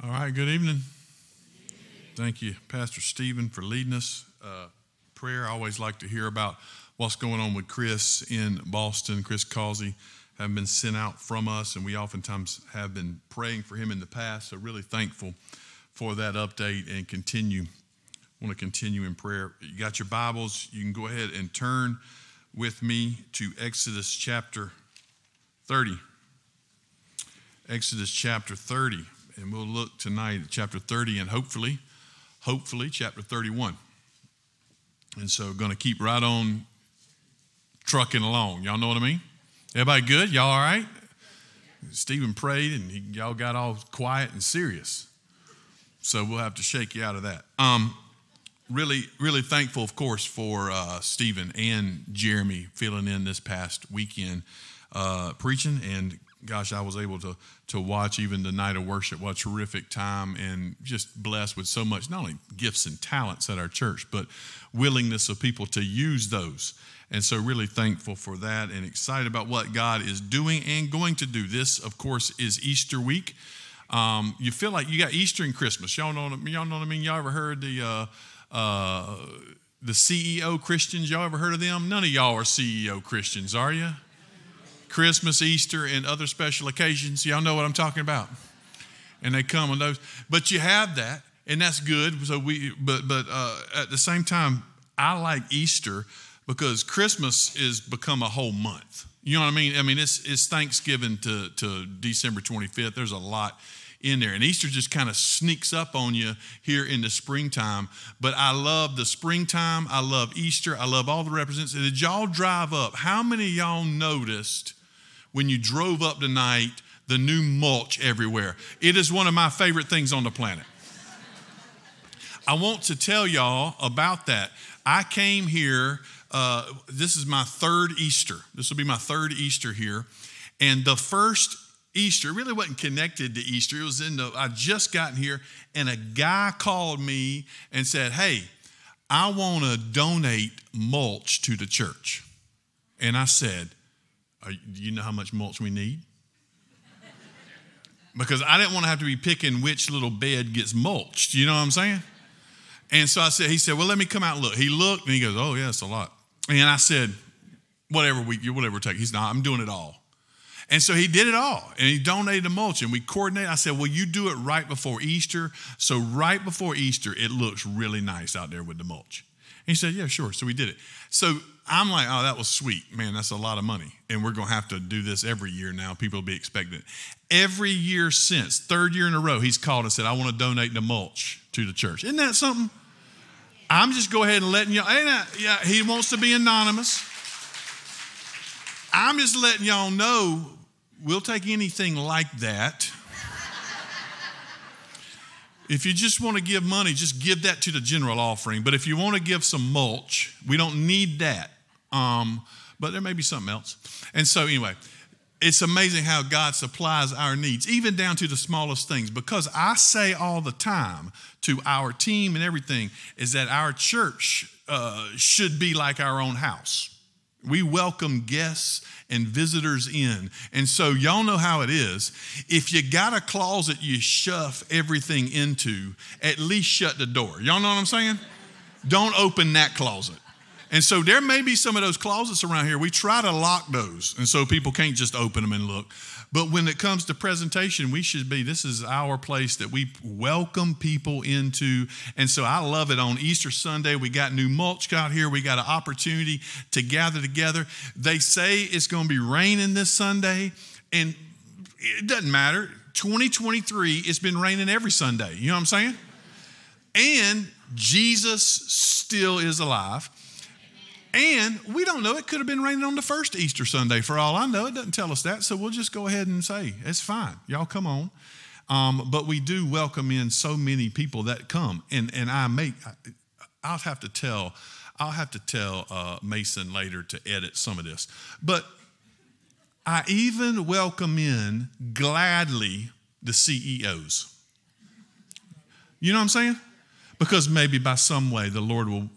All right, good evening. Thank you, Pastor Stephen, for leading us. Uh, prayer, I always like to hear about what's going on with Chris in Boston. Chris Causey have been sent out from us, and we oftentimes have been praying for him in the past. So, really thankful for that update and continue. want to continue in prayer. You got your Bibles, you can go ahead and turn with me to Exodus chapter 30. Exodus chapter 30 and we'll look tonight at chapter 30 and hopefully, hopefully, chapter 31. And so, going to keep right on trucking along. Y'all know what I mean? Everybody good? Y'all all right? Stephen prayed and he, y'all got all quiet and serious. So, we'll have to shake you out of that. Um, really, really thankful, of course, for uh, Stephen and Jeremy filling in this past weekend uh, preaching and gosh, I was able to to watch even the night of worship. What a terrific time, and just blessed with so much not only gifts and talents at our church, but willingness of people to use those. And so, really thankful for that, and excited about what God is doing and going to do. This, of course, is Easter week. Um, you feel like you got Easter and Christmas. Y'all know, y'all know what I mean. Y'all ever heard the uh, uh, the CEO Christians? Y'all ever heard of them? None of y'all are CEO Christians, are you? Christmas, Easter, and other special occasions. Y'all know what I'm talking about. And they come on those. But you have that, and that's good. So we, but but uh, at the same time, I like Easter because Christmas is become a whole month. You know what I mean? I mean, it's it's Thanksgiving to to December 25th. There's a lot in there. And Easter just kind of sneaks up on you here in the springtime. But I love the springtime. I love Easter. I love all the represents. Did y'all drive up? How many y'all noticed when you drove up tonight the new mulch everywhere. It is one of my favorite things on the planet. I want to tell y'all about that. I came here, uh, this is my third Easter. This will be my third Easter here. And the first Easter really wasn't connected to Easter. It was in the, I just gotten here, and a guy called me and said, Hey, I want to donate mulch to the church. And I said, are, do you know how much mulch we need? Because I didn't want to have to be picking which little bed gets mulched. You know what I'm saying? And so I said, he said, well, let me come out and look. He looked and he goes, oh, yeah, it's a lot. And I said, whatever we, whatever take. He's not, I'm doing it all. And so he did it all and he donated the mulch and we coordinated. I said, Well, you do it right before Easter. So, right before Easter, it looks really nice out there with the mulch. And he said, Yeah, sure. So we did it. So I'm like, oh, that was sweet. Man, that's a lot of money. And we're going to have to do this every year now. People will be expecting it. Every year since, third year in a row, he's called and said, I want to donate the mulch to the church. Isn't that something? I'm just go ahead and letting y'all, yeah, he wants to be anonymous. I'm just letting y'all know we'll take anything like that. If you just want to give money, just give that to the general offering. But if you want to give some mulch, we don't need that. Um, but there may be something else. And so, anyway, it's amazing how God supplies our needs, even down to the smallest things. Because I say all the time to our team and everything is that our church uh, should be like our own house. We welcome guests and visitors in. And so, y'all know how it is. If you got a closet you shove everything into, at least shut the door. Y'all know what I'm saying? Don't open that closet. And so there may be some of those closets around here. We try to lock those, and so people can't just open them and look. But when it comes to presentation, we should be, this is our place that we welcome people into. And so I love it. On Easter Sunday, we got new mulch out here. We got an opportunity to gather together. They say it's going to be raining this Sunday, and it doesn't matter. 2023, it's been raining every Sunday. You know what I'm saying? And Jesus still is alive. And we don't know. It could have been raining on the first Easter Sunday for all I know. It doesn't tell us that. So we'll just go ahead and say, it's fine. Y'all come on. Um, but we do welcome in so many people that come. And, and I make, I'll have to tell, I'll have to tell uh, Mason later to edit some of this. But I even welcome in gladly the CEOs. You know what I'm saying? Because maybe by some way the Lord will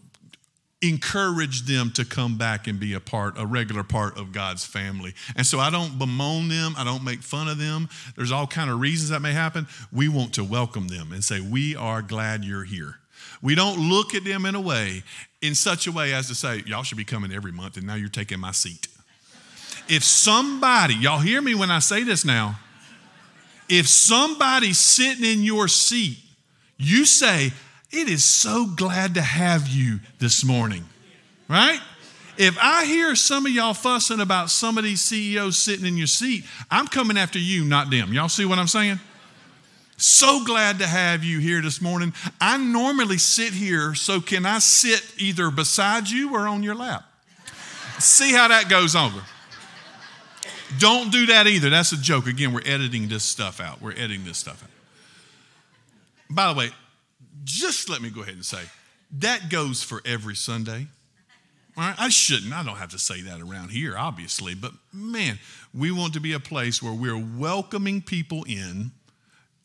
encourage them to come back and be a part, a regular part of God's family. And so I don't bemoan them, I don't make fun of them. There's all kind of reasons that may happen. We want to welcome them and say, "We are glad you're here." We don't look at them in a way, in such a way as to say, "Y'all should be coming every month, and now you're taking my seat." If somebody, y'all hear me when I say this now, if somebody's sitting in your seat, you say, It is so glad to have you this morning, right? If I hear some of y'all fussing about some of these CEOs sitting in your seat, I'm coming after you, not them. Y'all see what I'm saying? So glad to have you here this morning. I normally sit here, so can I sit either beside you or on your lap? See how that goes over. Don't do that either. That's a joke. Again, we're editing this stuff out. We're editing this stuff out. By the way, just let me go ahead and say that goes for every Sunday. All right, I shouldn't. I don't have to say that around here, obviously, but man, we want to be a place where we're welcoming people in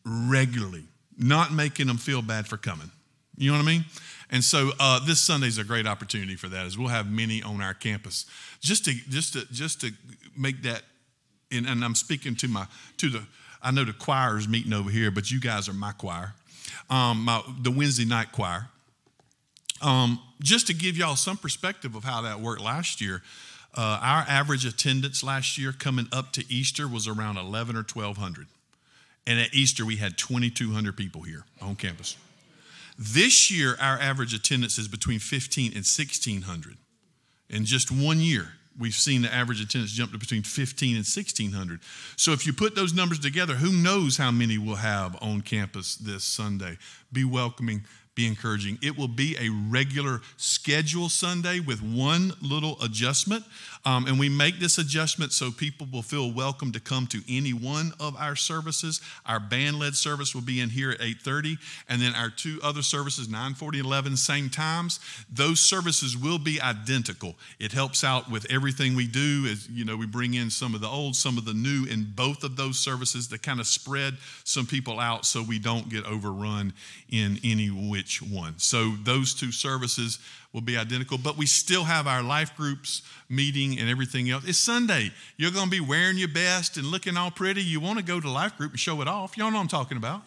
regularly, not making them feel bad for coming. You know what I mean? And so uh, this Sunday is a great opportunity for that, as we'll have many on our campus. Just to just to just to make that, and, and I'm speaking to my to the. I know the choir is meeting over here, but you guys are my choir um, my, the Wednesday night choir. Um, just to give y'all some perspective of how that worked last year, uh, our average attendance last year coming up to Easter was around 11 or 1200. And at Easter, we had 2,200 people here on campus. This year, our average attendance is between 15 and 1600 in just one year we've seen the average attendance jump to between 15 and 1600 so if you put those numbers together who knows how many we'll have on campus this sunday? Be welcoming be encouraging. It will be a regular schedule Sunday with one little adjustment. Um, and we make this adjustment so people will feel welcome to come to any one of our services. Our band-led service will be in here at 8:30, and then our two other services, 9:40 and 11, same times. Those services will be identical. It helps out with everything we do. As you know, we bring in some of the old, some of the new in both of those services to kind of spread some people out so we don't get overrun in any which one. So those two services will be identical, but we still have our life groups meeting and everything else. It's Sunday. You're going to be wearing your best and looking all pretty. You want to go to life group and show it off. Y'all know what I'm talking about.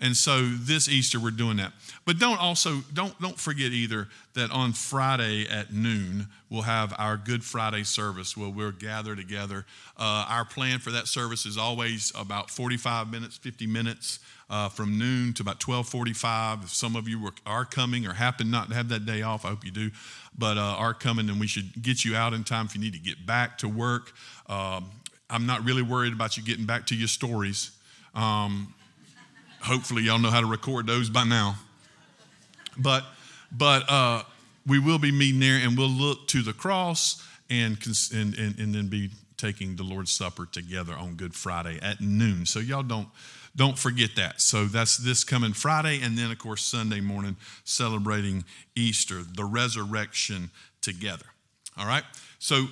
And so this Easter we're doing that. But don't also don't don't forget either that on Friday at noon we'll have our Good Friday service where we'll gather together. Uh, our plan for that service is always about 45 minutes, 50 minutes uh, from noon to about 12:45. If some of you were, are coming or happen not to have that day off, I hope you do, but uh, are coming, and we should get you out in time if you need to get back to work. Um, I'm not really worried about you getting back to your stories. Um, hopefully, y'all know how to record those by now. But but uh, we will be meeting there, and we'll look to the cross and and, and, and then be taking the Lord's Supper together on Good Friday at noon. So y'all don't don't forget that. So that's this coming Friday, and then, of course, Sunday morning, celebrating Easter, the resurrection together. All right? So,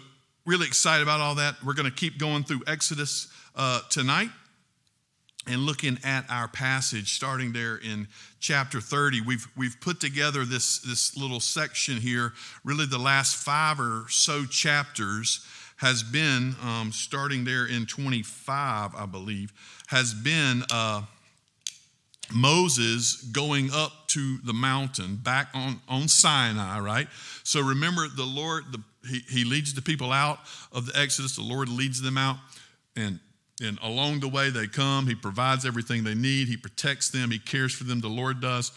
really excited about all that. We're going to keep going through Exodus uh, tonight and looking at our passage starting there in chapter 30 we've, we've put together this, this little section here. Really the last five or so chapters has been um, starting there in 25 i believe has been uh, Moses going up to the mountain back on, on Sinai, right? So remember, the Lord, the, he, he leads the people out of the Exodus, the Lord leads them out, and and along the way they come, he provides everything they need, he protects them, he cares for them, the Lord does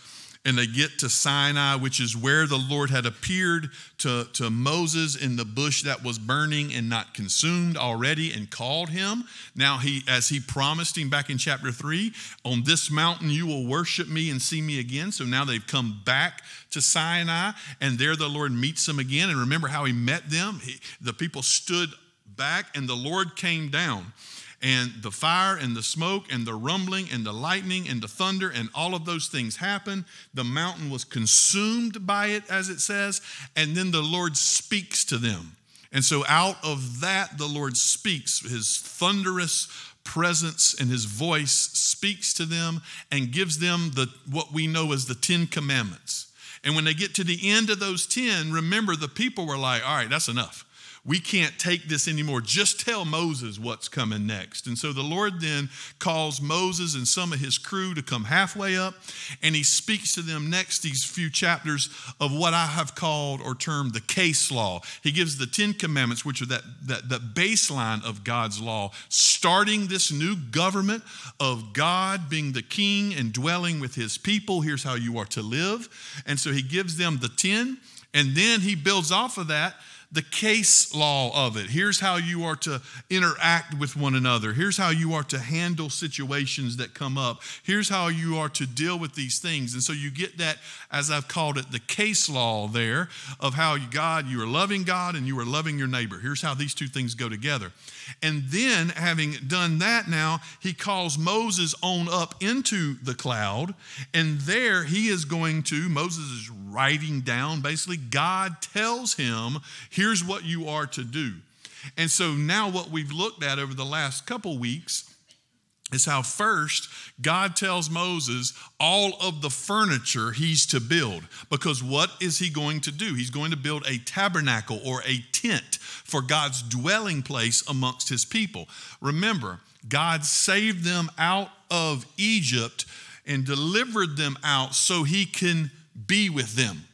and they get to Sinai, which is where the Lord had appeared to, to Moses in the bush that was burning and not consumed already and called him. Now, he, as he promised him back in chapter 3, on this mountain you will worship me and see me again. So now they've come back to Sinai, and there the Lord meets them again. And remember how he met them? He, the people stood back, and the Lord came down and the fire and the smoke and the rumbling and the lightning and the thunder and all of those things happen. The mountain was consumed by it, as it says, and then the Lord speaks to them. And so out of that, the Lord speaks his thunderous presence and his voice speaks to them and gives them the what we know as the 10 commandments. And when they get to the end of those 10, remember the people were like, all right, that's enough we can't take this anymore. Just tell Moses what's coming next. And so the Lord then calls Moses and some of his crew to come halfway up, and he speaks to them next these few chapters of what I have called or termed the case law. He gives the Ten Commandments, which are that, that, that baseline of God's law, starting this new government of God being the king and dwelling with his people. Here's how you are to live. And so he gives them the 10, and then he builds off of that the case law of it. Here's how you are to interact with one another. Here's how you are to handle situations that come up. Here's how you are to deal with these things. And so you get that, as I've called it, the case law there of how you, God, you are loving God and you are loving your neighbor. Here's how these two things go together. And then, having done that, now he calls Moses on up into the cloud. And there he is going to, Moses is writing down basically, God tells him, here's what you are to do. And so now, what we've looked at over the last couple weeks is how first God tells Moses all of the furniture he's to build. Because what is he going to do? He's going to build a tabernacle or a tent for God's dwelling place amongst his people. Remember, God saved them out of Egypt and delivered them out so he can be with them.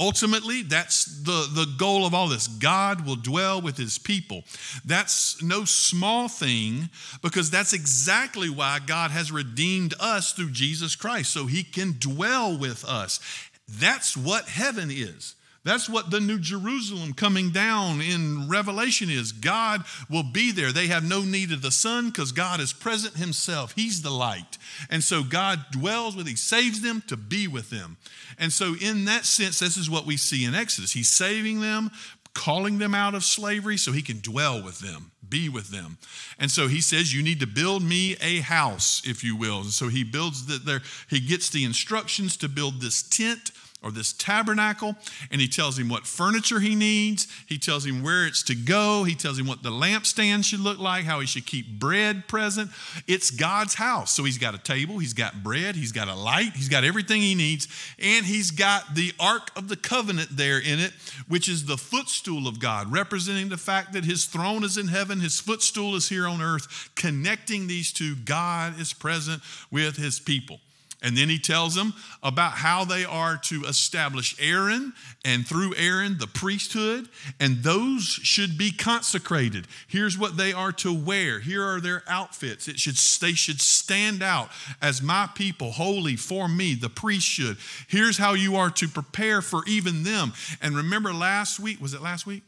Ultimately, that's the, the goal of all this. God will dwell with his people. That's no small thing because that's exactly why God has redeemed us through Jesus Christ, so he can dwell with us. That's what heaven is. That's what the New Jerusalem coming down in Revelation is. God will be there. They have no need of the sun because God is present Himself. He's the light. And so God dwells with, He saves them to be with them. And so, in that sense, this is what we see in Exodus. He's saving them, calling them out of slavery so He can dwell with them, be with them. And so He says, You need to build me a house, if you will. And so He builds that there, He gets the instructions to build this tent or this tabernacle, and he tells him what furniture he needs. He tells him where it's to go. He tells him what the lampstand should look like, how he should keep bread present. It's God's house. So he's got a table, he's got bread, he's got a light, he's got everything he needs, and he's got the Ark of the Covenant there in it, which is the footstool of God, representing the fact that his throne is in heaven, his footstool is here on earth, connecting these two. God is present with his people. And then he tells them about how they are to establish Aaron and through Aaron the priesthood, and those should be consecrated. Here's what they are to wear. Here are their outfits. It should they should stand out as my people, holy for me, the priest should. Here's how you are to prepare for even them. And remember last week, was it last week?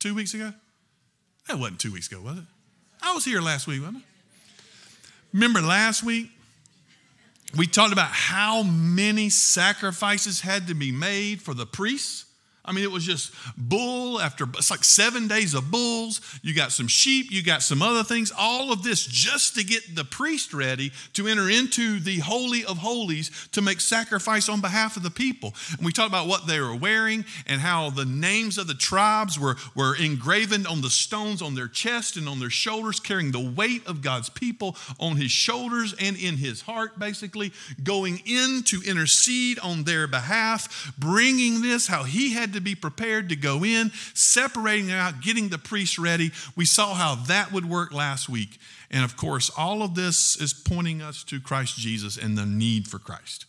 Two weeks ago? That wasn't two weeks ago, was it? I was here last week, wasn't I? Remember last week? We talked about how many sacrifices had to be made for the priests I mean, it was just bull after, it's like seven days of bulls. You got some sheep, you got some other things, all of this just to get the priest ready to enter into the Holy of Holies to make sacrifice on behalf of the people. And we talked about what they were wearing and how the names of the tribes were, were engraven on the stones on their chest and on their shoulders, carrying the weight of God's people on his shoulders and in his heart, basically, going in to intercede on their behalf, bringing this, how he had to be prepared to go in, separating out, getting the priests ready. We saw how that would work last week. And of course, all of this is pointing us to Christ Jesus and the need for Christ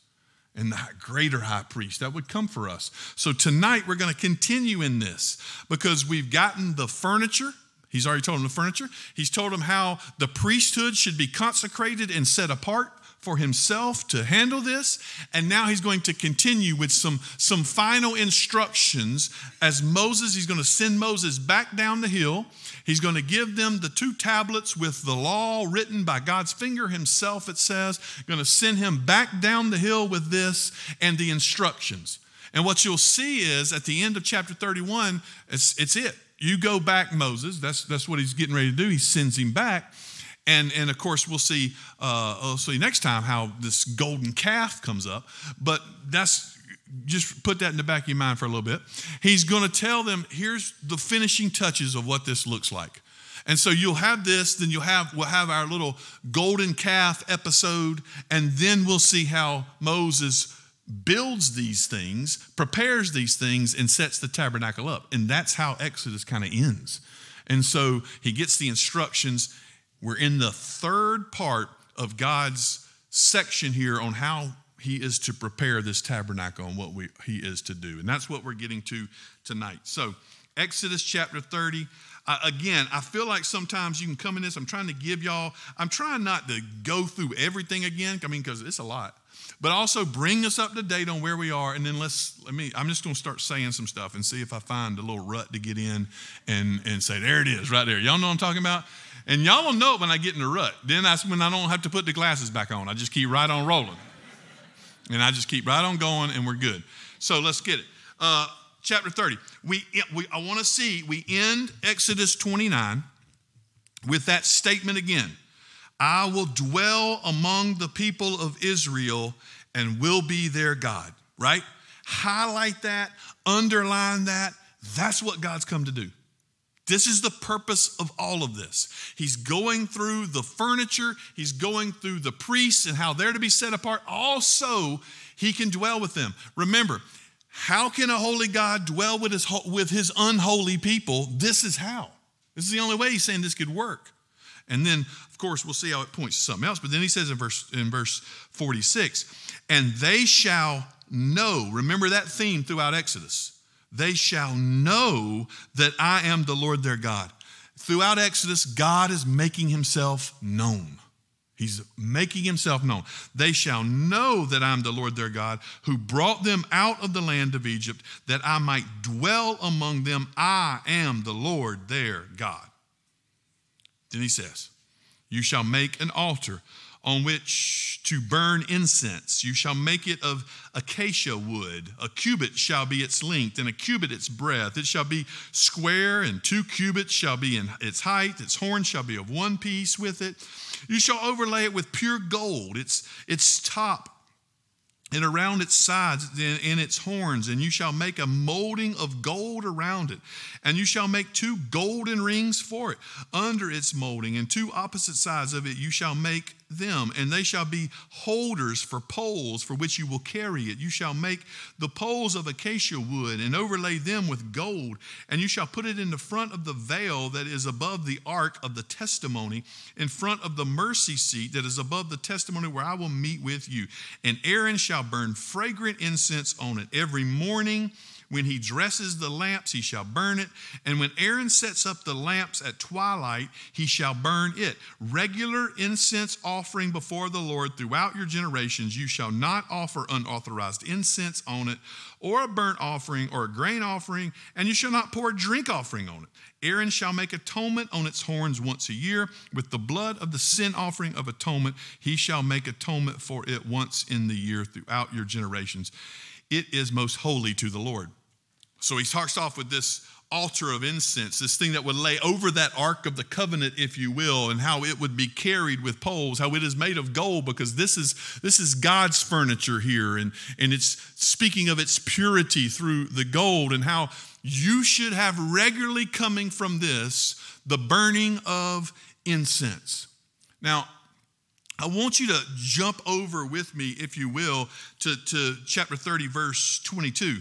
and the greater high priest that would come for us. So tonight we're going to continue in this because we've gotten the furniture. He's already told them the furniture. He's told them how the priesthood should be consecrated and set apart for himself to handle this. And now he's going to continue with some, some final instructions as Moses, he's going to send Moses back down the hill. He's going to give them the two tablets with the law written by God's finger himself, it says. Going to send him back down the hill with this and the instructions. And what you'll see is at the end of chapter 31, it's, it's it. You go back, Moses. That's, that's what he's getting ready to do. He sends him back. And, and of course, we'll see, uh, we'll see next time how this golden calf comes up. But that's just put that in the back of your mind for a little bit. He's going to tell them, here's the finishing touches of what this looks like. And so you'll have this, then you'll have we'll have our little golden calf episode, and then we'll see how Moses builds these things, prepares these things, and sets the tabernacle up. And that's how Exodus kind of ends. And so he gets the instructions. We're in the third part of God's section here on how he is to prepare this tabernacle and what we, he is to do. And that's what we're getting to tonight. So, Exodus chapter 30. Uh, again, I feel like sometimes you can come in this. I'm trying to give y'all, I'm trying not to go through everything again. I mean, because it's a lot but also bring us up to date on where we are. And then let's, let me, I'm just going to start saying some stuff and see if I find a little rut to get in and, and say, there it is, right there. Y'all know what I'm talking about? And y'all will know it when I get in the rut. Then that's when I don't have to put the glasses back on. I just keep right on rolling. And I just keep right on going and we're good. So let's get it. Uh, chapter 30. We, we, I want to see, we end Exodus 29 with that statement again. I will dwell among the people of Israel and will be their God, right? Highlight that, underline that. That's what God's come to do. This is the purpose of all of this. He's going through the furniture, he's going through the priests and how they're to be set apart. Also, he can dwell with them. Remember, how can a holy God dwell with his, with his unholy people? This is how. This is the only way he's saying this could work. And then, of course, we'll see how it points to something else. But then he says in verse, in verse 46, and they shall know, remember that theme throughout Exodus. They shall know that I am the Lord their God. Throughout Exodus, God is making himself known. He's making himself known. They shall know that I'm the Lord their God, who brought them out of the land of Egypt, that I might dwell among them. I am the Lord their God. Then he says, You shall make an altar on which to burn incense. You shall make it of acacia wood. A cubit shall be its length, and a cubit its breadth. It shall be square, and two cubits shall be in its height. Its horn shall be of one piece with it. You shall overlay it with pure gold. Its, its top and around its sides and its horns, and you shall make a molding of gold around it. And you shall make two golden rings for it under its molding, and two opposite sides of it you shall make them, and they shall be holders for poles for which you will carry it. You shall make the poles of acacia wood and overlay them with gold, and you shall put it in the front of the veil that is above the ark of the testimony, in front of the mercy seat that is above the testimony where I will meet with you. And Aaron shall burn fragrant incense on it every morning when he dresses the lamps, he shall burn it. And when Aaron sets up the lamps at twilight, he shall burn it. Regular incense offering before the Lord throughout your generations. You shall not offer unauthorized incense on it, or a burnt offering, or a grain offering, and you shall not pour a drink offering on it. Aaron shall make atonement on its horns once a year. With the blood of the sin offering of atonement, he shall make atonement for it once in the year throughout your generations. It is most holy to the Lord. So he starts off with this altar of incense, this thing that would lay over that ark of the covenant, if you will, and how it would be carried with poles, how it is made of gold, because this is this is God's furniture here, and, and it's speaking of its purity through the gold, and how you should have regularly coming from this the burning of incense. Now, I want you to jump over with me, if you will, to, to chapter 30, verse 22.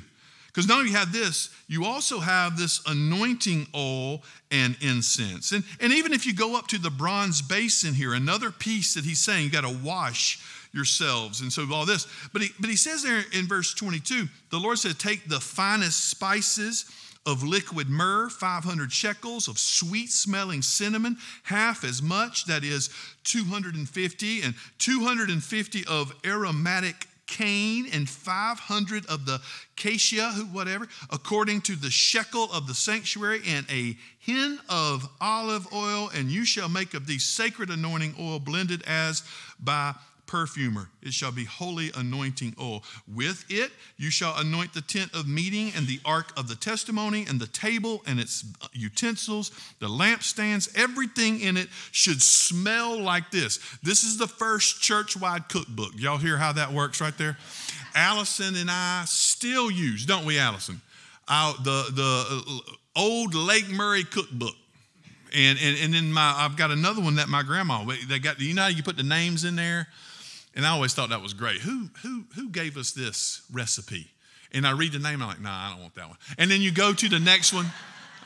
Because only you have this, you also have this anointing oil and incense. And, and even if you go up to the bronze basin here, another piece that he's saying, you got to wash yourselves. And so all this. But he, but he says there in verse 22, the Lord said, Take the finest spices of liquid myrrh, 500 shekels of sweet smelling cinnamon, half as much, that is 250, and 250 of aromatic cane and 500 of the cassia, whatever, according to the shekel of the sanctuary, and a hin of olive oil, and you shall make of these sacred anointing oil blended as by perfumer. It shall be holy anointing oil. With it you shall anoint the tent of meeting and the ark of the testimony and the table and its utensils, the lampstands, everything in it should smell like this. This is the first church wide cookbook. Y'all hear how that works right there? Allison and I still use, don't we, Allison? The, the uh, old Lake Murray cookbook. And, and, and then my, I've got another one that my grandma, they got, you know, you put the names in there And I always thought that was great. Who, who, who gave us this recipe? And I read the name, I'm like, nah, I don't want that one. And then you go to the next one.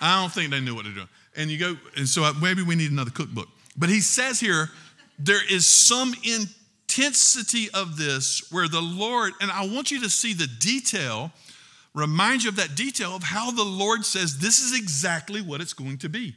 I don't think they knew what they're doing. And you go, and so maybe we need another cookbook. But he says here, there is some intensity of this where the Lord, and I want you to see the detail, remind you of that detail of how the Lord says this is exactly what it's going to be.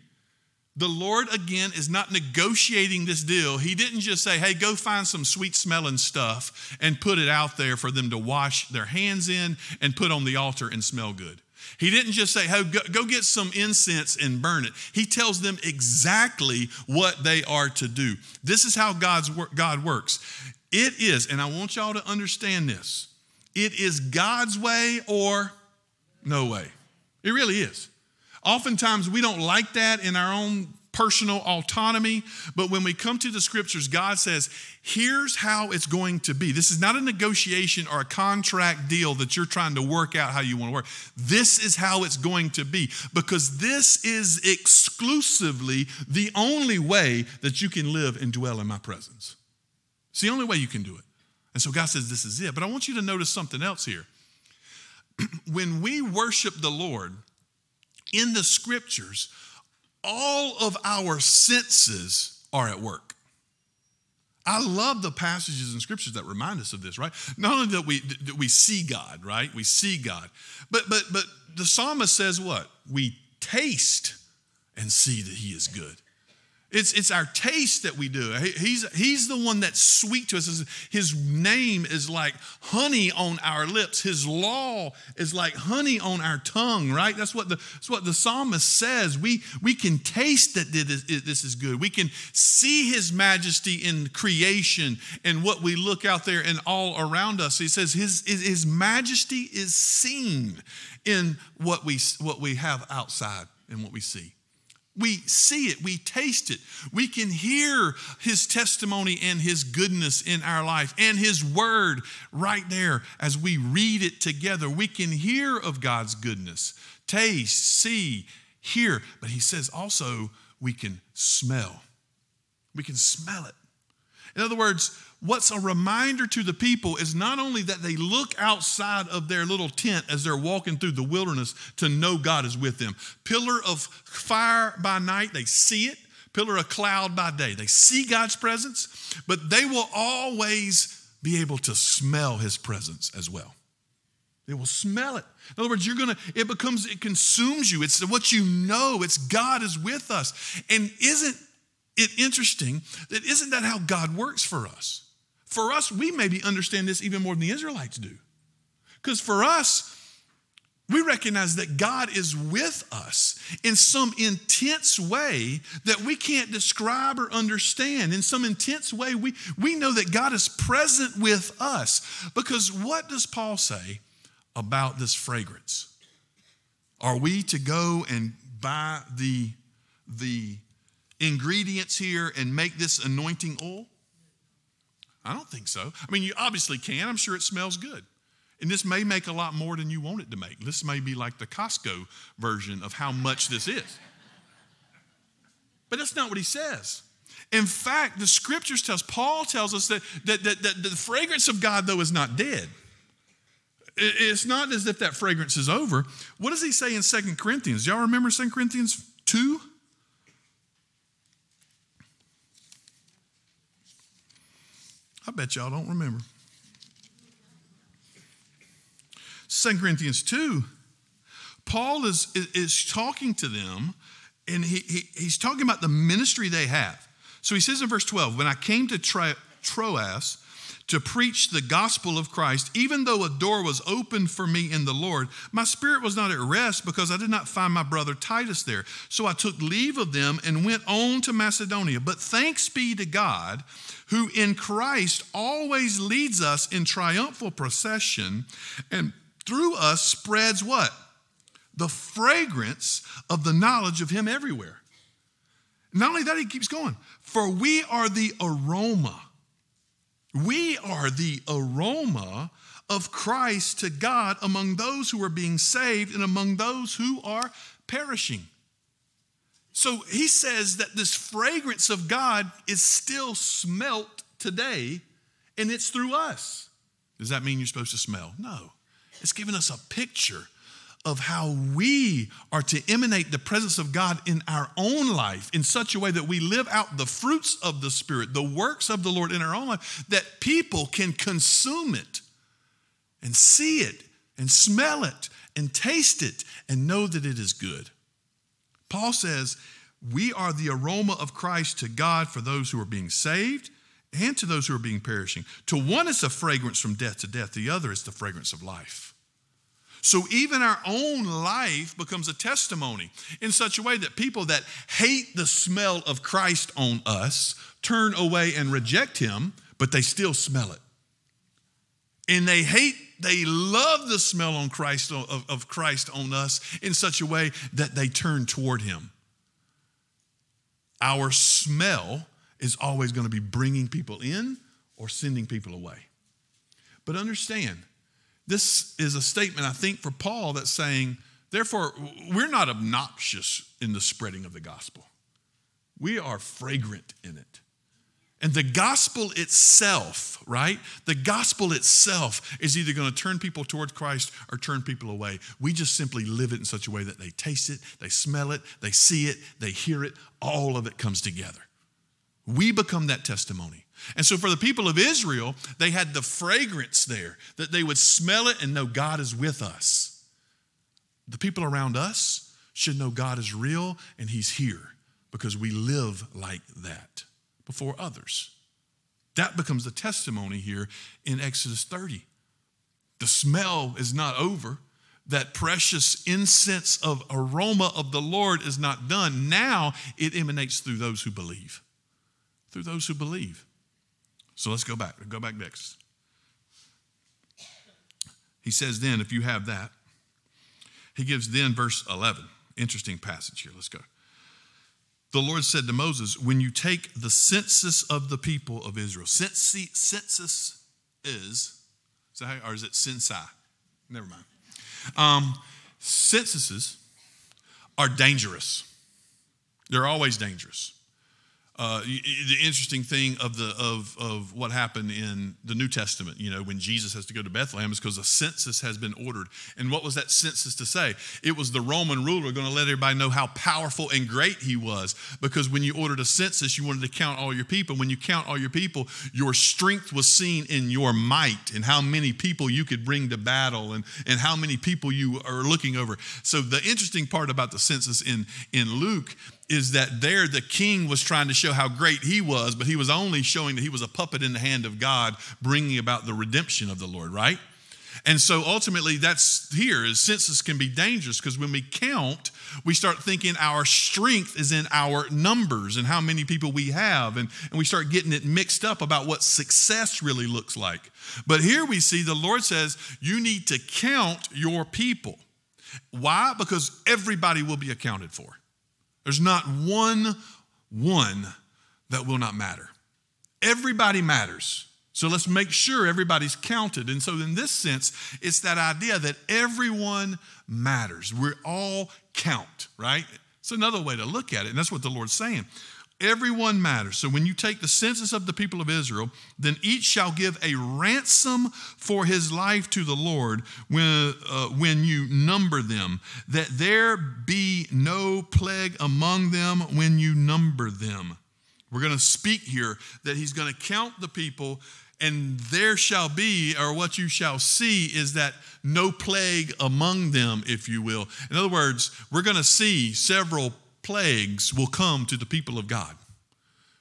The Lord, again, is not negotiating this deal. He didn't just say, hey, go find some sweet smelling stuff and put it out there for them to wash their hands in and put on the altar and smell good. He didn't just say, hey, go, go get some incense and burn it. He tells them exactly what they are to do. This is how God's God works. It is, and I want y'all to understand this it is God's way or no way. It really is. Oftentimes, we don't like that in our own personal autonomy, but when we come to the scriptures, God says, here's how it's going to be. This is not a negotiation or a contract deal that you're trying to work out how you want to work. This is how it's going to be because this is exclusively the only way that you can live and dwell in my presence. It's the only way you can do it. And so God says, this is it. But I want you to notice something else here. when we worship the Lord, in the scriptures, all of our senses are at work. I love the passages in scriptures that remind us of this, right? Not only that we that we see God, right? We see God. But but but the psalmist says what? We taste and see that he is good. It's, it's our taste that we do. He's, he's the one that's sweet to us. His name is like honey on our lips. His law is like honey on our tongue, right? That's what the, that's what the psalmist says. We, we can taste that this is good. We can see his majesty in creation and what we look out there and all around us. He says his, his majesty is seen in what we, what we have outside and what we see. We see it, we taste it. We can hear his testimony and his goodness in our life and his word right there as we read it together. We can hear of God's goodness, taste, see, hear. But he says also we can smell. We can smell it. In other words, what's a reminder to the people is not only that they look outside of their little tent as they're walking through the wilderness to know God is with them. Pillar of fire by night, they see it. Pillar of cloud by day, they see God's presence, but they will always be able to smell his presence as well. They will smell it. In other words, you're gonna, it becomes, it consumes you. It's what you know. It's God is with us. And isn't it interesting that isn't that how God works for us? For us, we maybe understand this even more than the Israelites do. Because for us, we recognize that God is with us in some intense way that we can't describe or understand. In some intense way, we, we know that God is present with us. Because what does Paul say about this fragrance? Are we to go and buy the, the ingredients here and make this anointing oil? I don't think so. I mean, you obviously can. I'm sure it smells good. And this may make a lot more than you want it to make. This may be like the Costco version of how much this is. But that's not what he says. In fact, the scriptures tells, Paul tells us that, that, that, that the fragrance of God, though, is not dead. It's not as if that fragrance is over. What does he say in Second Corinthians? Y'all remember Second Corinthians 2? I bet y'all don't remember. 2 Corinthians 2, Paul is, is, talking to them and he, he, he's talking about the ministry they have. So he says in verse 12, When I came to Troas, to preach the gospel of Christ, even though a door was opened for me in the Lord, my spirit was not at rest because I did not find my brother Titus there. So I took leave of them and went on to Macedonia. But thanks be to God, who in Christ always leads us in triumphal procession and through us spreads what? The fragrance of the knowledge of Him everywhere. Not only that, he keeps going, for we are the aroma we are the aroma of Christ to God among those who are being saved and among those who are perishing. So he says that this fragrance of God is still smelt today and it's through us. Does that mean you're supposed to smell? No. It's giving us a picture of how we are to emanate the presence of God in our own life in such a way that we live out the fruits of the Spirit, the works of the Lord in our own life, that people can consume it and see it and smell it and taste it and know that it is good. Paul says, We are the aroma of Christ to God for those who are being saved and to those who are being perishing. To one, it's a fragrance from death to death, the other is the fragrance of life. So even our own life becomes a testimony in such a way that people that hate the smell of Christ on us turn away and reject him, but they still smell it. And they hate, they love the smell on Christ of, of Christ on us in such a way that they turn toward him. Our smell is always going to be bringing people in or sending people away. But understand, this is a statement, I think, for Paul that's saying, therefore, we're not obnoxious in the spreading of the gospel. We are fragrant in it. And the gospel itself, right? The gospel itself is either going to turn people towards Christ or turn people away. We just simply live it in such a way that they taste it, they smell it, they see it, they hear it, all of it comes together. We become that testimony. And so, for the people of Israel, they had the fragrance there that they would smell it and know God is with us. The people around us should know God is real and He's here because we live like that before others. That becomes the testimony here in Exodus 30. The smell is not over. That precious incense of aroma of the Lord is not done. Now it emanates through those who believe. Through those who believe. So let's go back. Go back next. He says, then, if you have that, he gives then verse 11. Interesting passage here. Let's go. The Lord said to Moses, When you take the census of the people of Israel, census is, is how, or is it sensai? Never mind. Um, censuses are dangerous, they're always dangerous. Uh, the interesting thing of the of of what happened in the New Testament, you know, when Jesus has to go to Bethlehem, is because a census has been ordered. And what was that census to say? It was the Roman ruler going to let everybody know how powerful and great he was. Because when you ordered a census, you wanted to count all your people. When you count all your people, your strength was seen in your might and how many people you could bring to battle and and how many people you are looking over. So the interesting part about the census in in Luke is that there the king was trying to show how great he was, but he was only showing that he was a puppet in the hand of God, bringing about the redemption of the Lord, right? And so ultimately, that's here is census can be dangerous because when we count, we start thinking our strength is in our numbers and how many people we have, and, and we start getting it mixed up about what success really looks like. But here we see the Lord says, You need to count your people. Why? Because everybody will be accounted for. There's not one one that will not matter. Everybody matters. So let's make sure everybody's counted. And so, in this sense, it's that idea that everyone matters. We all count, right? It's another way to look at it. And that's what the Lord's saying. Everyone matters. So when you take the census of the people of Israel, then each shall give a ransom for his life to the Lord when, uh, when you number them, that there be no plague among them when you number them. We're going to speak here that he's going to count the people, and there shall be, or what you shall see, is that no plague among them, if you will. In other words, we're going to see several plagues will come to the people of God.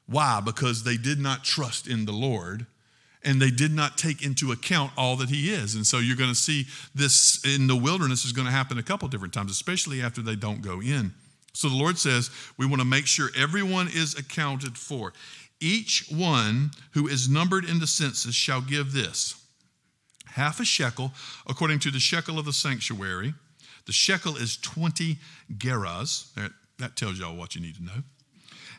Why? Because they did not trust in the Lord and they did not take into account all that he is. And so you're going to see this in the wilderness is going to happen a couple different times, especially after they don't go in. So the Lord says, we want to make sure everyone is accounted for. Each one who is numbered in the census shall give this half a shekel according to the shekel of the sanctuary. The shekel is 20 gerahs. That tells y'all what you need to know.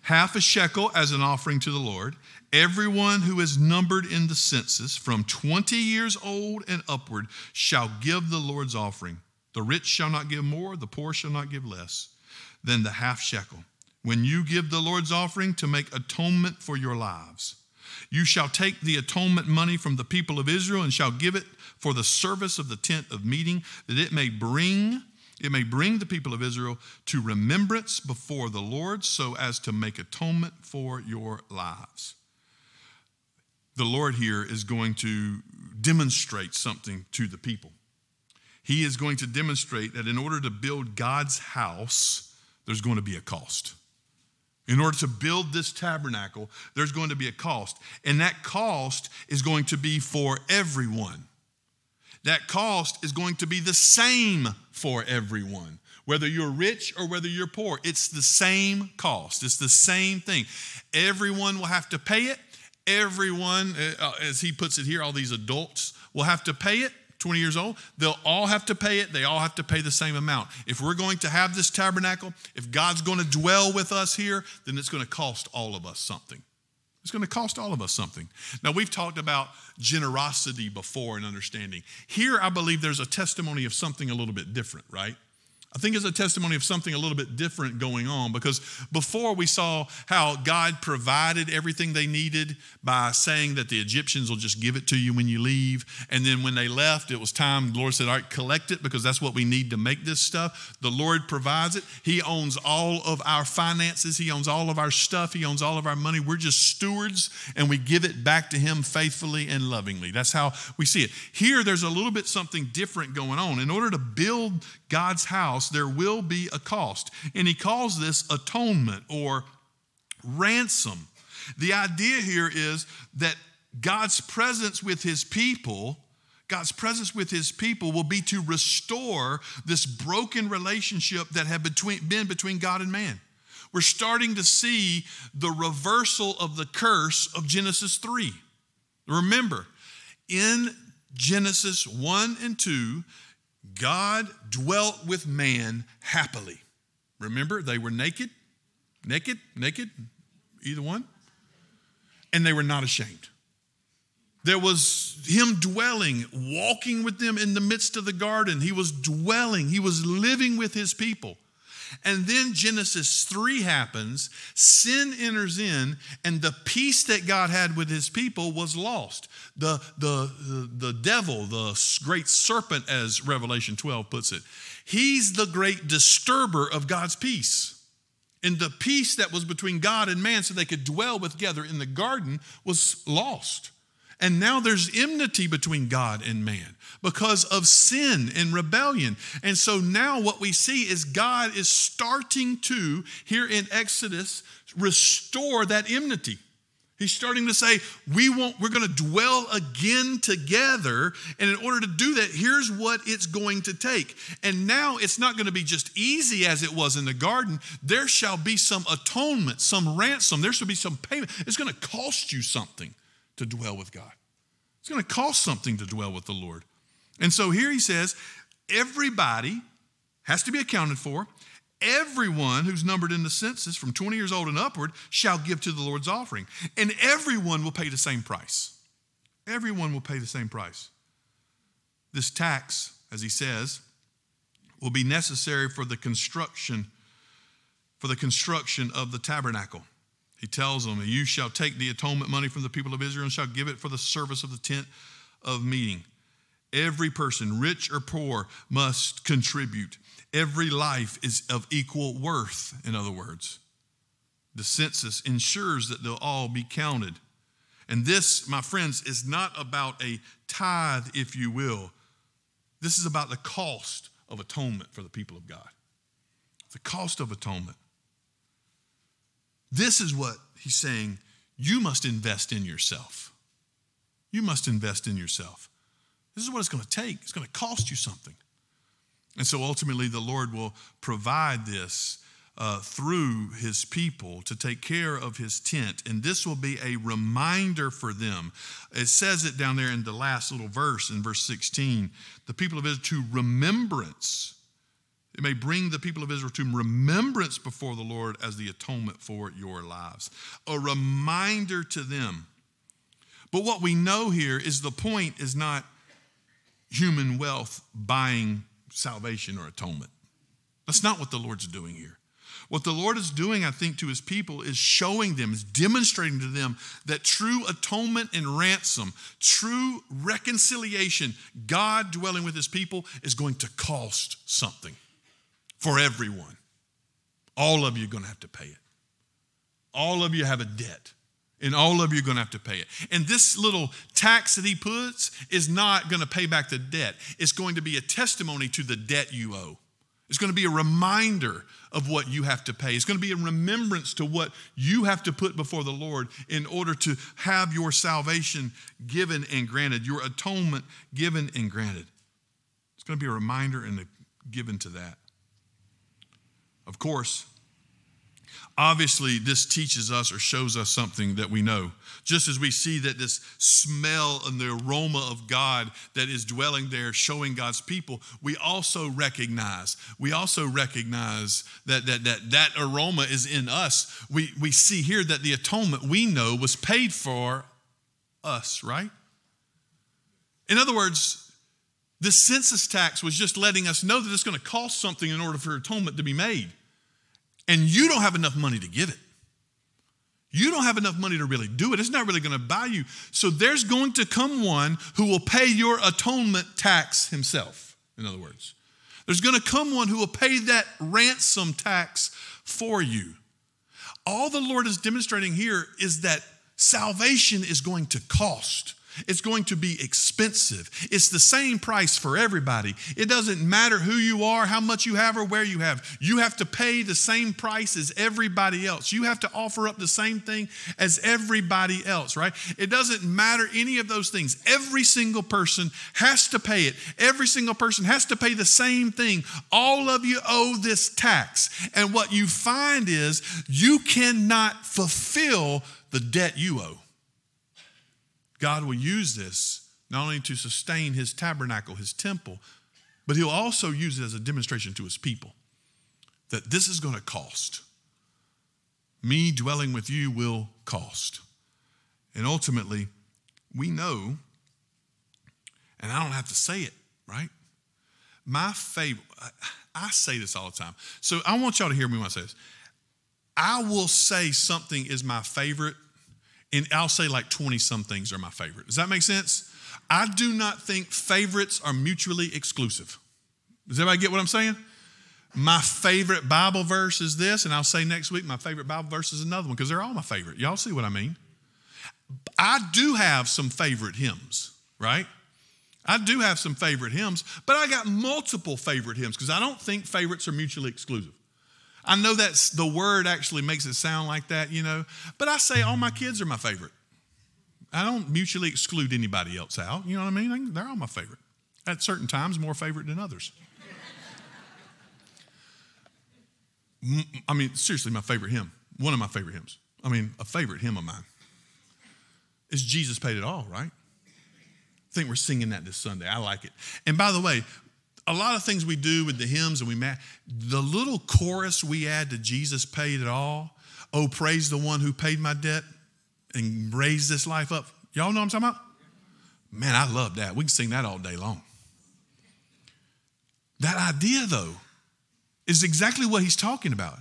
Half a shekel as an offering to the Lord. Everyone who is numbered in the census from 20 years old and upward shall give the Lord's offering. The rich shall not give more, the poor shall not give less than the half shekel. When you give the Lord's offering to make atonement for your lives, You shall take the atonement money from the people of Israel and shall give it for the service of the tent of meeting, that it may bring it may bring the people of Israel to remembrance before the Lord so as to make atonement for your lives. The Lord here is going to demonstrate something to the people. He is going to demonstrate that in order to build God's house, there's going to be a cost. In order to build this tabernacle, there's going to be a cost. And that cost is going to be for everyone. That cost is going to be the same for everyone. Whether you're rich or whether you're poor, it's the same cost. It's the same thing. Everyone will have to pay it. Everyone, uh, as he puts it here, all these adults will have to pay it. 20 years old, they'll all have to pay it. They all have to pay the same amount. If we're going to have this tabernacle, if God's going to dwell with us here, then it's going to cost all of us something. It's going to cost all of us something. Now, we've talked about generosity before and understanding. Here, I believe there's a testimony of something a little bit different, right? I think it's a testimony of something a little bit different going on because before we saw how God provided everything they needed by saying that the Egyptians will just give it to you when you leave. And then when they left, it was time, the Lord said, All right, collect it because that's what we need to make this stuff. The Lord provides it. He owns all of our finances, He owns all of our stuff, He owns all of our money. We're just stewards and we give it back to Him faithfully and lovingly. That's how we see it. Here, there's a little bit something different going on. In order to build God's house, there will be a cost. And he calls this atonement or ransom. The idea here is that God's presence with his people, God's presence with his people will be to restore this broken relationship that had between, been between God and man. We're starting to see the reversal of the curse of Genesis 3. Remember, in Genesis 1 and 2, God dwelt with man happily. Remember, they were naked, naked, naked, either one, and they were not ashamed. There was him dwelling, walking with them in the midst of the garden. He was dwelling, he was living with his people. And then Genesis 3 happens, sin enters in, and the peace that God had with his people was lost. The, the, the, devil, the great serpent, as Revelation 12 puts it, he's the great disturber of God's peace. And the peace that was between God and man so they could dwell together in the garden was lost. And now there's enmity between God and man because of sin and rebellion. And so now what we see is God is starting to, here in Exodus, restore that enmity. He's starting to say, we want, we're going to dwell again together. And in order to do that, here's what it's going to take. And now it's not going to be just easy as it was in the garden. There shall be some atonement, some ransom. There shall be some payment. It's going to cost you something to dwell with God. It's going to cost something to dwell with the Lord. And so here he says, everybody has to be accounted for. Everyone who's numbered in the census from 20 years old and upward shall give to the Lord's offering. And everyone will pay the same price. Everyone will pay the same price. This tax, as he says, will be necessary for the construction for the construction of the tabernacle. He tells them, You shall take the atonement money from the people of Israel and shall give it for the service of the tent of meeting. Every person, rich or poor, must contribute. Every life is of equal worth, in other words. The census ensures that they'll all be counted. And this, my friends, is not about a tithe, if you will. This is about the cost of atonement for the people of God. The cost of atonement. This is what he's saying you must invest in yourself. You must invest in yourself. This is what it's going to take. It's going to cost you something. And so ultimately, the Lord will provide this uh, through his people to take care of his tent. And this will be a reminder for them. It says it down there in the last little verse in verse 16 the people of Israel to remembrance it may bring the people of Israel to remembrance before the Lord as the atonement for your lives. A reminder to them. But what we know here is the point is not human wealth buying salvation or atonement. That's not what the Lord's doing here. What the Lord is doing, I think, to his people is showing them, is demonstrating to them that true atonement and ransom, true reconciliation, God dwelling with his people is going to cost something for everyone. All of you are going to have to pay it. All of you have a debt, and all of you are going to have to pay it. And this little tax that he puts is not going to pay back the debt, it's going to be a testimony to the debt you owe. It's going to be a reminder of what you have to pay. It's going to be a remembrance to what you have to put before the Lord in order to have your salvation given and granted, your atonement given and granted. It's going to be a reminder and a given to that. Of course, Obviously, this teaches us or shows us something that we know. Just as we see that this smell and the aroma of God that is dwelling there, showing God's people, we also recognize, we also recognize that that that, that aroma is in us. We, we see here that the atonement we know was paid for us, right? In other words, the census tax was just letting us know that it's going to cost something in order for atonement to be made and you don't have enough money to give it. You don't have enough money to really do it. It's not really going to buy you. So there's going to come one who will pay your atonement tax himself, in other words. There's going to come one who will pay that ransom tax for you. All the Lord is demonstrating here is that salvation is going to cost. It's going to be expensive. It's the same price for everybody. It doesn't matter who you are, how much you have, or where you have. You have to pay the same price as everybody else. You have to offer up the same thing as everybody else, right? It doesn't matter any of those things. Every single person has to pay it. Every single person has to pay the same thing. All of you owe this tax. And what you find is you cannot fulfill the debt you owe. God will use this not only to sustain his tabernacle, his temple, but he'll also use it as a demonstration to his people that this is going to cost. Me dwelling with you will cost. And ultimately, we know, and I don't have to say it, right? My favorite, I say this all the time. So I want y'all to hear me when I say this. I will say something is my favorite and I'll say like 20 some things are my favorite. Does that make sense? I do not think favorites are mutually exclusive. Does everybody get what I'm saying? My favorite Bible verse is this, and I'll say next week my favorite Bible verse is another one because they're all my favorite. Y'all see what I mean? I do have some favorite hymns, right? I do have some favorite hymns, but I got multiple favorite hymns because I don't think favorites are mutually exclusive. I know that's the word actually makes it sound like that, you know, but I say all my kids are my favorite. I don't mutually exclude anybody else out. You know what I mean? They're all my favorite. At certain times, more favorite than others. I mean, seriously, my favorite hymn, one of my favorite hymns. I mean, a favorite hymn of mine is Jesus Paid It All, right? I think we're singing that this Sunday. I like it. And by the way, a lot of things we do with the hymns and we the little chorus we add to Jesus paid it all. Oh, praise the one who paid my debt and raised this life up. Y'all know what I'm talking about? Man, I love that. We can sing that all day long. That idea, though, is exactly what he's talking about.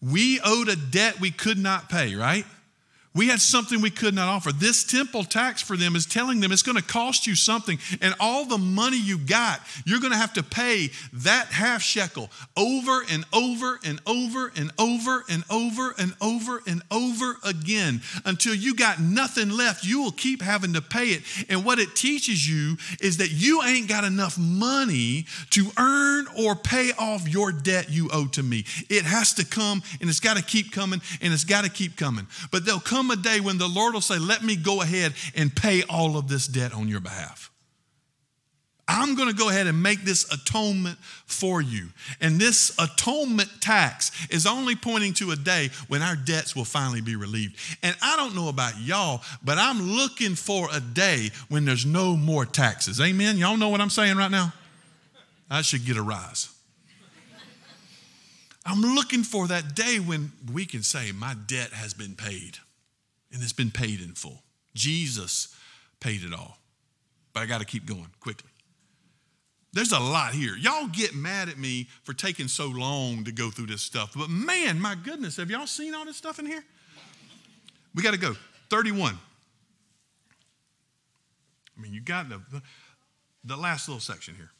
We owed a debt we could not pay, right? We had something we could not offer. This temple tax for them is telling them it's going to cost you something. And all the money you got, you're going to have to pay that half shekel over and over and over and over and over and over and over again until you got nothing left. You will keep having to pay it. And what it teaches you is that you ain't got enough money to earn or pay off your debt you owe to me. It has to come and it's got to keep coming and it's got to keep coming. But they'll come come a day when the Lord will say, Let me go ahead and pay all of this debt on your behalf. I'm going to go ahead and make this atonement for you. And this atonement tax is only pointing to a day when our debts will finally be relieved. And I don't know about y'all, but I'm looking for a day when there's no more taxes. Amen? Y'all know what I'm saying right now? I should get a rise. I'm looking for that day when we can say, My debt has been paid and it's been paid in full. Jesus paid it all. But I got to keep going quickly. There's a lot here. Y'all get mad at me for taking so long to go through this stuff. But man, my goodness, have y'all seen all this stuff in here? We got to go. 31. I mean, you got the, the last little section here.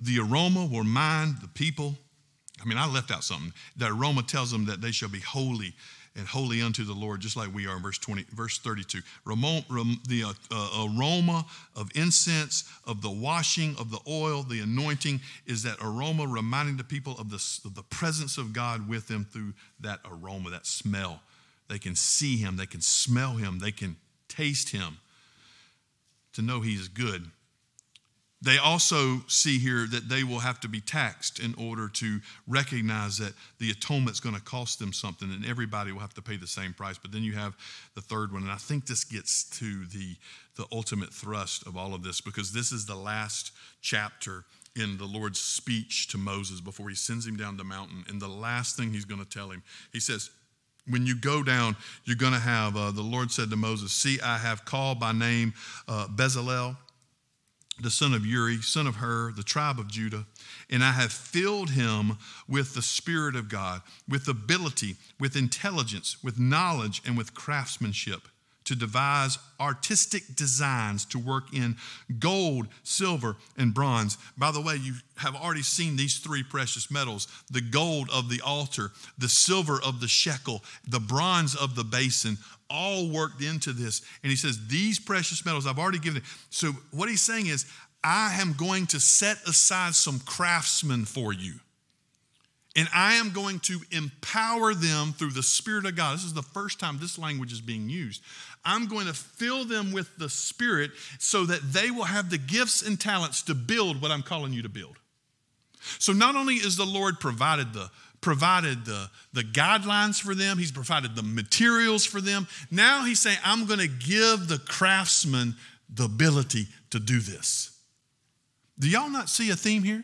The aroma were remind the people. I mean, I left out something. The aroma tells them that they shall be holy and holy unto the Lord, just like we are in verse 20, verse 32. The uh, uh, aroma of incense, of the washing, of the oil, the anointing is that aroma reminding the people of the, of the presence of God with them through that aroma, that smell. They can see him, they can smell him, they can taste him to know he is good. They also see here that they will have to be taxed in order to recognize that the atonement's going to cost them something and everybody will have to pay the same price. But then you have the third one, and I think this gets to the, the ultimate thrust of all of this because this is the last chapter in the Lord's speech to Moses before he sends him down the mountain. And the last thing he's going to tell him, he says, when you go down, you're going to have, uh, the Lord said to Moses, See, I have called by name uh, Bezalel the son of Uri, son of Hur, the tribe of Judah, and I have filled him with the Spirit of God, with ability, with intelligence, with knowledge, and with craftsmanship to devise artistic designs to work in gold, silver, and bronze. By the way, you have already seen these three precious metals the gold of the altar, the silver of the shekel, the bronze of the basin, all worked into this. And he says, These precious metals I've already given it. So what he's saying is, I am going to set aside some craftsmen for you. And I am going to empower them through the Spirit of God. This is the first time this language is being used. I'm going to fill them with the Spirit so that they will have the gifts and talents to build what I'm calling you to build. So not only is the Lord provided the provided the, the guidelines for them, He's provided the materials for them. Now He's saying, I'm going to give the craftsman the ability to do this. Do y'all not see a theme here?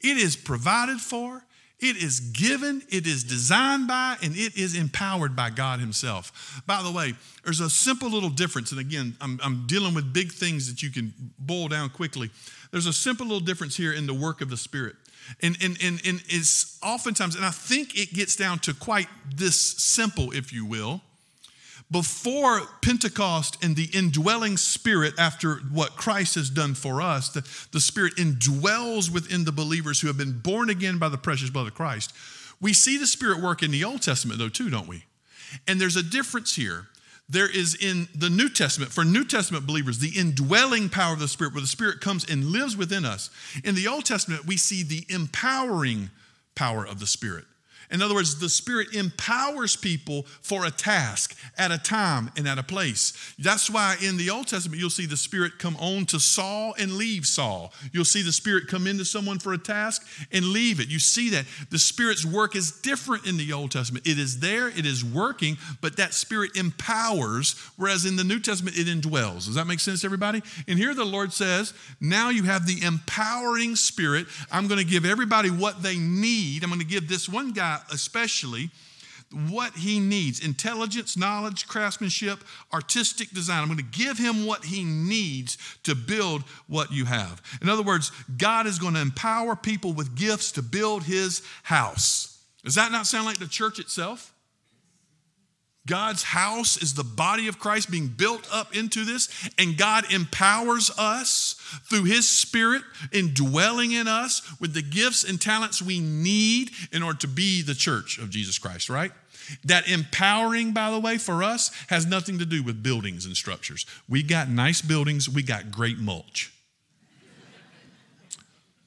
It is provided for, it is given, it is designed by, and it is empowered by God Himself. By the way, there's a simple little difference, and again, I'm, I'm dealing with big things that you can boil down quickly. There's a simple little difference here in the work of the Spirit. And, and, and, and it's oftentimes, and I think it gets down to quite this simple, if you will. Before Pentecost and the indwelling spirit, after what Christ has done for us, the, the spirit indwells within the believers who have been born again by the precious blood of Christ. We see the spirit work in the Old Testament, though, too, don't we? And there's a difference here there is in the New Testament, for New Testament believers, the indwelling power of the Spirit, where the Spirit comes and lives within us. In the Old Testament, we see the empowering power of the Spirit. In other words, the Spirit empowers people for a task at a time and at a place. That's why in the Old Testament, you'll see the Spirit come on to Saul and leave Saul. You'll see the Spirit come into someone for a task and leave it. You see that. The Spirit's work is different in the Old Testament. It is there, it is working, but that Spirit empowers, whereas in the New Testament, it indwells. Does that make sense, everybody? And here the Lord says, now you have the empowering Spirit. I'm going to give everybody what they need. I'm going to give this one guy especially what he needs intelligence, knowledge, craftsmanship, artistic design. I'm going to give him what he needs to build what you have. In other words, God is going to empower people with gifts to build his house. Does that not sound like the church itself? God's house is the body of Christ being built up into this, and God empowers us through His Spirit indwelling in us with the gifts and talents we need in order to be the church of Jesus Christ, right? That empowering, by the way, for us has nothing to do with buildings and structures. We got nice buildings, we got great mulch.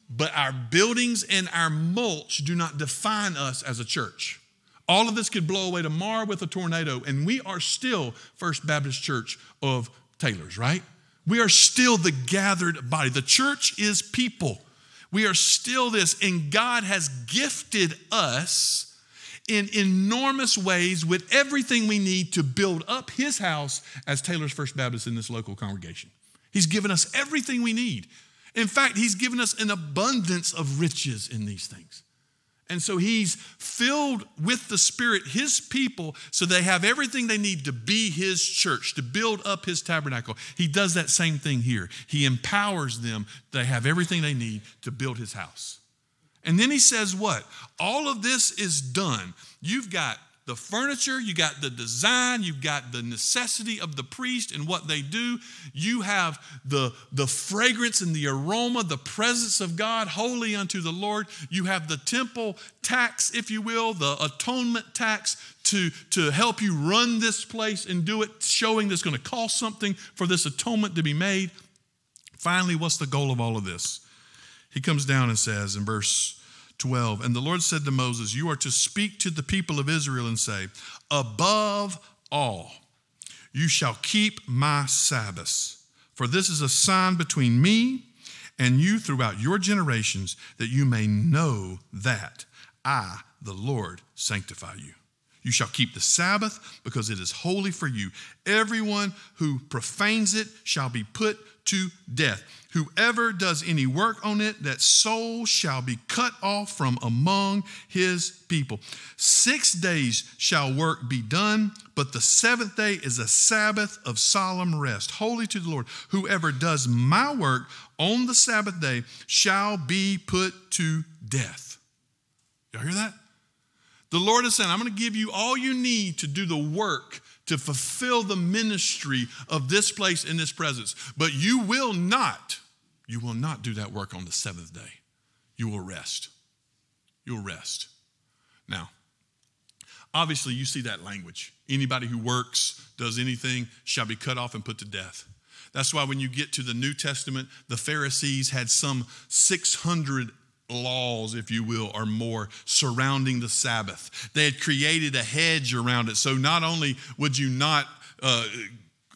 But our buildings and our mulch do not define us as a church. All of this could blow away tomorrow with a tornado, and we are still First Baptist Church of Taylors, right? We are still the gathered body. The church is people. We are still this, and God has gifted us in enormous ways with everything we need to build up His house as Taylor's First Baptist in this local congregation. He's given us everything we need. In fact, He's given us an abundance of riches in these things. And so he's filled with the Spirit, his people, so they have everything they need to be his church, to build up his tabernacle. He does that same thing here. He empowers them, they have everything they need to build his house. And then he says, What? All of this is done. You've got the furniture, you got the design, you've got the necessity of the priest and what they do. You have the, the fragrance and the aroma, the presence of God, holy unto the Lord. You have the temple tax, if you will, the atonement tax to, to help you run this place and do it, showing that's going to cost something for this atonement to be made. Finally, what's the goal of all of this? He comes down and says in verse 12. And the Lord said to Moses, You are to speak to the people of Israel and say, Above all, you shall keep my Sabbaths, for this is a sign between me and you throughout your generations, that you may know that I, the Lord, sanctify you. You shall keep the Sabbath because it is holy for you. Everyone who profanes it shall be put to death. Whoever does any work on it, that soul shall be cut off from among his people. Six days shall work be done, but the seventh day is a Sabbath of solemn rest, holy to the Lord. Whoever does my work on the Sabbath day shall be put to death. Y'all hear that? The Lord is saying, I'm going to give you all you need to do the work to fulfill the ministry of this place in this presence. But you will not, you will not do that work on the seventh day. You will rest. You'll rest. Now, obviously, you see that language. Anybody who works, does anything, shall be cut off and put to death. That's why when you get to the New Testament, the Pharisees had some 600 laws, if you will, or more surrounding the Sabbath. They had created a hedge around it. So not only would you not uh,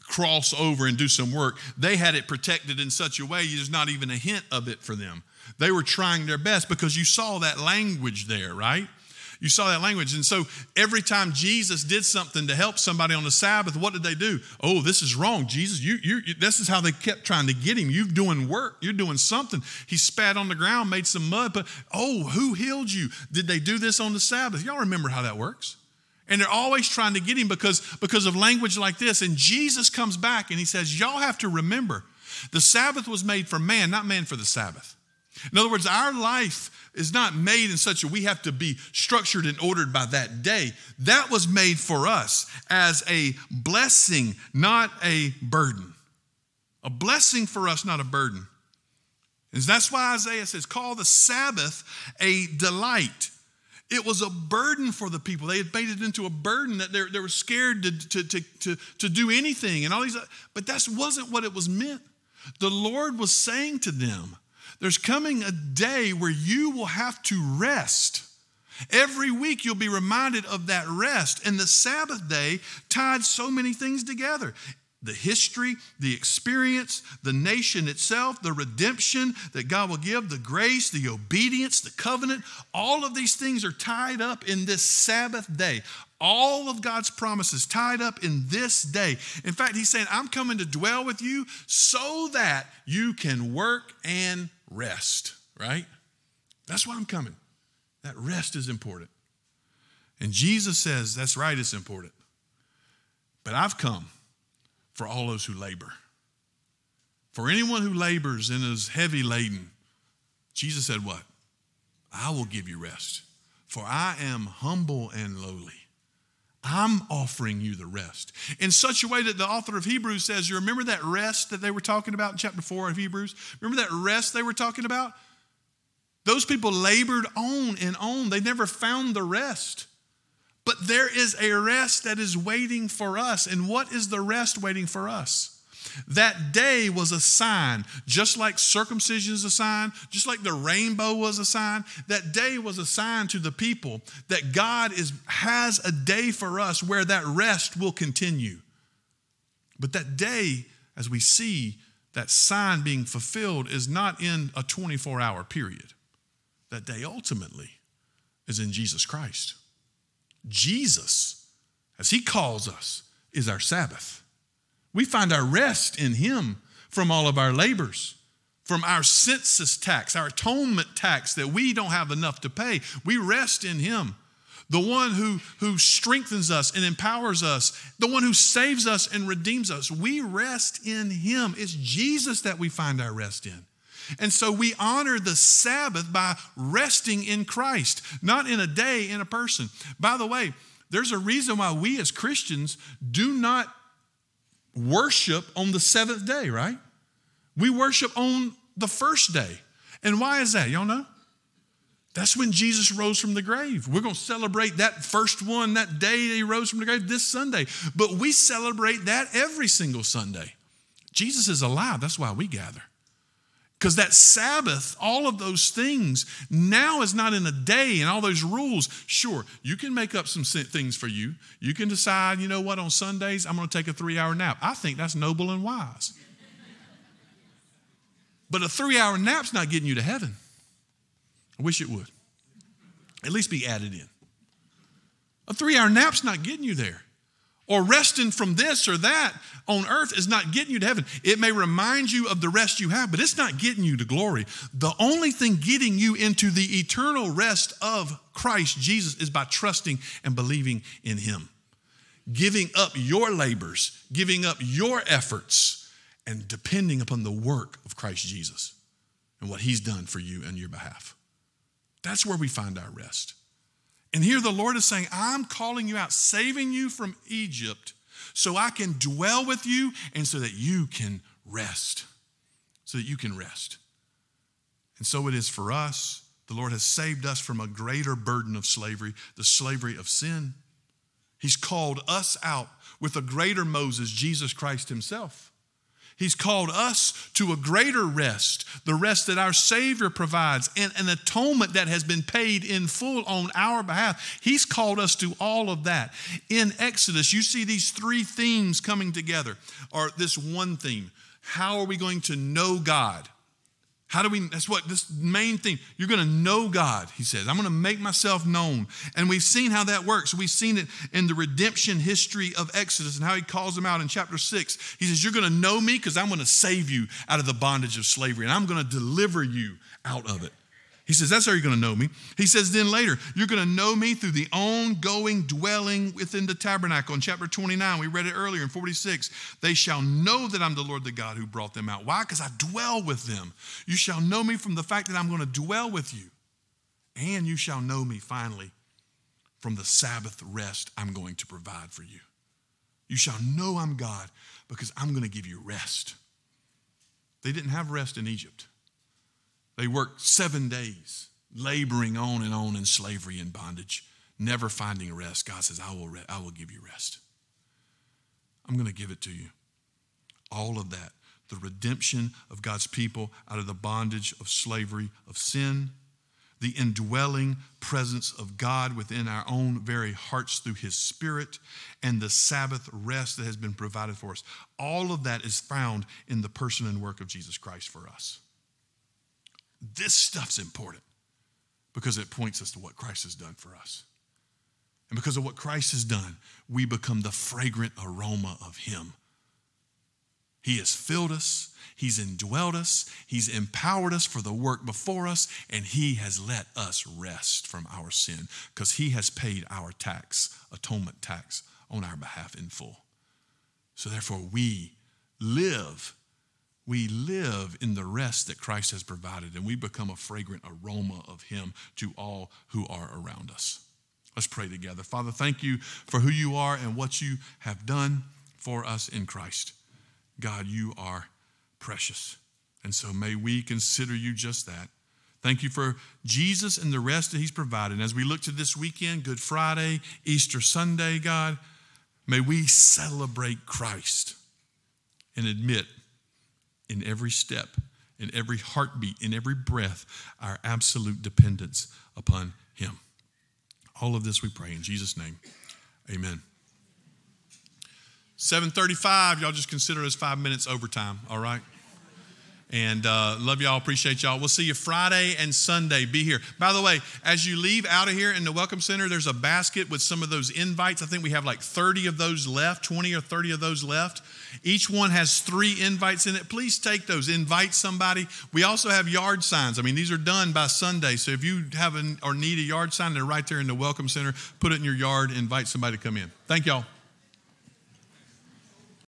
cross over and do some work, they had it protected in such a way there's not even a hint of it for them. They were trying their best because you saw that language there, right? You saw that language. And so every time Jesus did something to help somebody on the Sabbath, what did they do? Oh, this is wrong. Jesus, you, you, this is how they kept trying to get him. You're doing work. You're doing something. He spat on the ground, made some mud, but oh, who healed you? Did they do this on the Sabbath? Y'all remember how that works? And they're always trying to get him because, because of language like this. And Jesus comes back and he says, Y'all have to remember the Sabbath was made for man, not man for the Sabbath. In other words, our life is not made in such a we have to be structured and ordered by that day. That was made for us as a blessing, not a burden. A blessing for us, not a burden. And that's why Isaiah says, call the Sabbath a delight. It was a burden for the people. They had made it into a burden that they were scared to, to, to, to, to do anything and all these, but that wasn't what it was meant. The Lord was saying to them, there's coming a day where you will have to rest. Every week you'll be reminded of that rest. And the Sabbath day tied so many things together the history, the experience, the nation itself, the redemption that God will give, the grace, the obedience, the covenant. All of these things are tied up in this Sabbath day. All of God's promises tied up in this day. In fact, He's saying, I'm coming to dwell with you so that you can work and rest, right? That's why I'm coming. That rest is important. And Jesus says, That's right, it's important. But I've come for all those who labor. For anyone who labors and is heavy laden, Jesus said, What? I will give you rest, for I am humble and lowly. I'm offering you the rest in such a way that the author of Hebrews says, You remember that rest that they were talking about in chapter 4 of Hebrews? Remember that rest they were talking about? Those people labored on and on. They never found the rest. But there is a rest that is waiting for us. And what is the rest waiting for us? That day was a sign, just like circumcision is a sign, just like the rainbow was a sign. That day was a sign to the people that God is, has a day for us where that rest will continue. But that day, as we see that sign being fulfilled, is not in a 24 hour period. That day ultimately is in Jesus Christ. Jesus, as he calls us, is our Sabbath. We find our rest in Him from all of our labors. from our census tax, our atonement tax that we don't have enough to pay. We rest in Him, the one who, who strengthens us and empowers us, the one who saves us and redeems us. We rest in Him. It's Jesus that we find our rest in. And so we honor the Sabbath by resting in Christ, not in a day, in a person. By the way, there's a reason why we as Christians do not worship on the seventh day, right? We worship on the first day. And why is that? Y'all know? That's when Jesus rose from the grave. We're going to celebrate that first one, that day that he rose from the grave this Sunday. But we celebrate that every single Sunday. Jesus is alive. That's why we gather. Because that Sabbath, all of those things, now is not in a day and all those rules. Sure, you can make up some things for you. You can decide, you know what, on Sundays, I'm going to take a three hour nap. I think that's noble and wise. But a three hour nap's not getting you to heaven. I wish it would. At least be added in. A three hour nap's not getting you there or resting from this or that on earth is not getting you to heaven. It may remind you of the rest you have, but it's not getting you to glory. The only thing getting you into the eternal rest of Christ Jesus is by trusting and believing in Him. Giving up your labors, giving up your efforts, and depending upon the work of Christ Jesus and what He's done for you and your behalf. That's where we find our rest. And here the Lord is saying, I'm calling you out, saving you from Egypt so I can dwell with you and so that you can rest. So that you can rest. And so it is for us. The Lord has saved us from a greater burden of slavery, the slavery of sin. He's called us out with a greater Moses, Jesus Christ Himself. He's called us to a greater rest, the rest that our Savior provides, and an atonement that has been paid in full on our behalf. He's called us to all of that. In Exodus, you see these three themes coming together, or this one theme. How are we going to know God? How do we, that's what this main thing, you're going to know God, he says. I'm going to make myself known. And we've seen how that works. We've seen it in the redemption history of Exodus and how he calls them out in chapter six. He says, You're going to know me because I'm going to save you out of the bondage of slavery and I'm going to deliver you out of it. He says, That's how you're going to know me. He says, Then later, you're going to know me through the ongoing dwelling within the tabernacle. In chapter 29, we read it earlier in 46. They shall know that I'm the Lord the God who brought them out. Why? Because I dwell with them. You shall know me from the fact that I'm going to dwell with you. And you shall know me finally from the Sabbath rest I'm going to provide for you. You shall know I'm God because I'm going to give you rest. They didn't have rest in Egypt. They worked seven days, laboring on and on in slavery and bondage, never finding rest. God says, I will, re- I will give you rest. I'm going to give it to you. All of that. The redemption of God's people out of the bondage of slavery of sin, the indwelling presence of God within our own very hearts through His Spirit, and the Sabbath rest that has been provided for us. All of that is found in the person and work of Jesus Christ for us. This stuff's important because it points us to what Christ has done for us. And because of what Christ has done, we become the fragrant aroma of Him. He has filled us, He's indwelled us, He's empowered us for the work before us, and He has let us rest from our sin because He has paid our tax, atonement tax, on our behalf in full. So therefore, we live we live in the rest that Christ has provided, and we become a fragrant aroma of Him to all who are around us. Let's pray together. Father, thank you for who you are and what you have done for us in Christ. God, you are precious. And so may we consider you just that. Thank you for Jesus and the rest that He's provided. And as we look to this weekend, Good Friday, Easter Sunday, God, may we celebrate Christ and admit in every step, in every heartbeat, in every breath, our absolute dependence upon Him. All of this we pray in Jesus' name. Amen. 735, y'all just consider us five minutes overtime, all right? And uh, love y'all, appreciate y'all. We'll see you Friday and Sunday. Be here. By the way, as you leave out of here in the Welcome Center, there's a basket with some of those invites. I think we have like 30 of those left, 20 or 30 of those left. Each one has three invites in it. Please take those, invite somebody. We also have yard signs. I mean, these are done by Sunday. So if you have an, or need a yard sign, they're right there in the Welcome Center. Put it in your yard, invite somebody to come in. Thank y'all.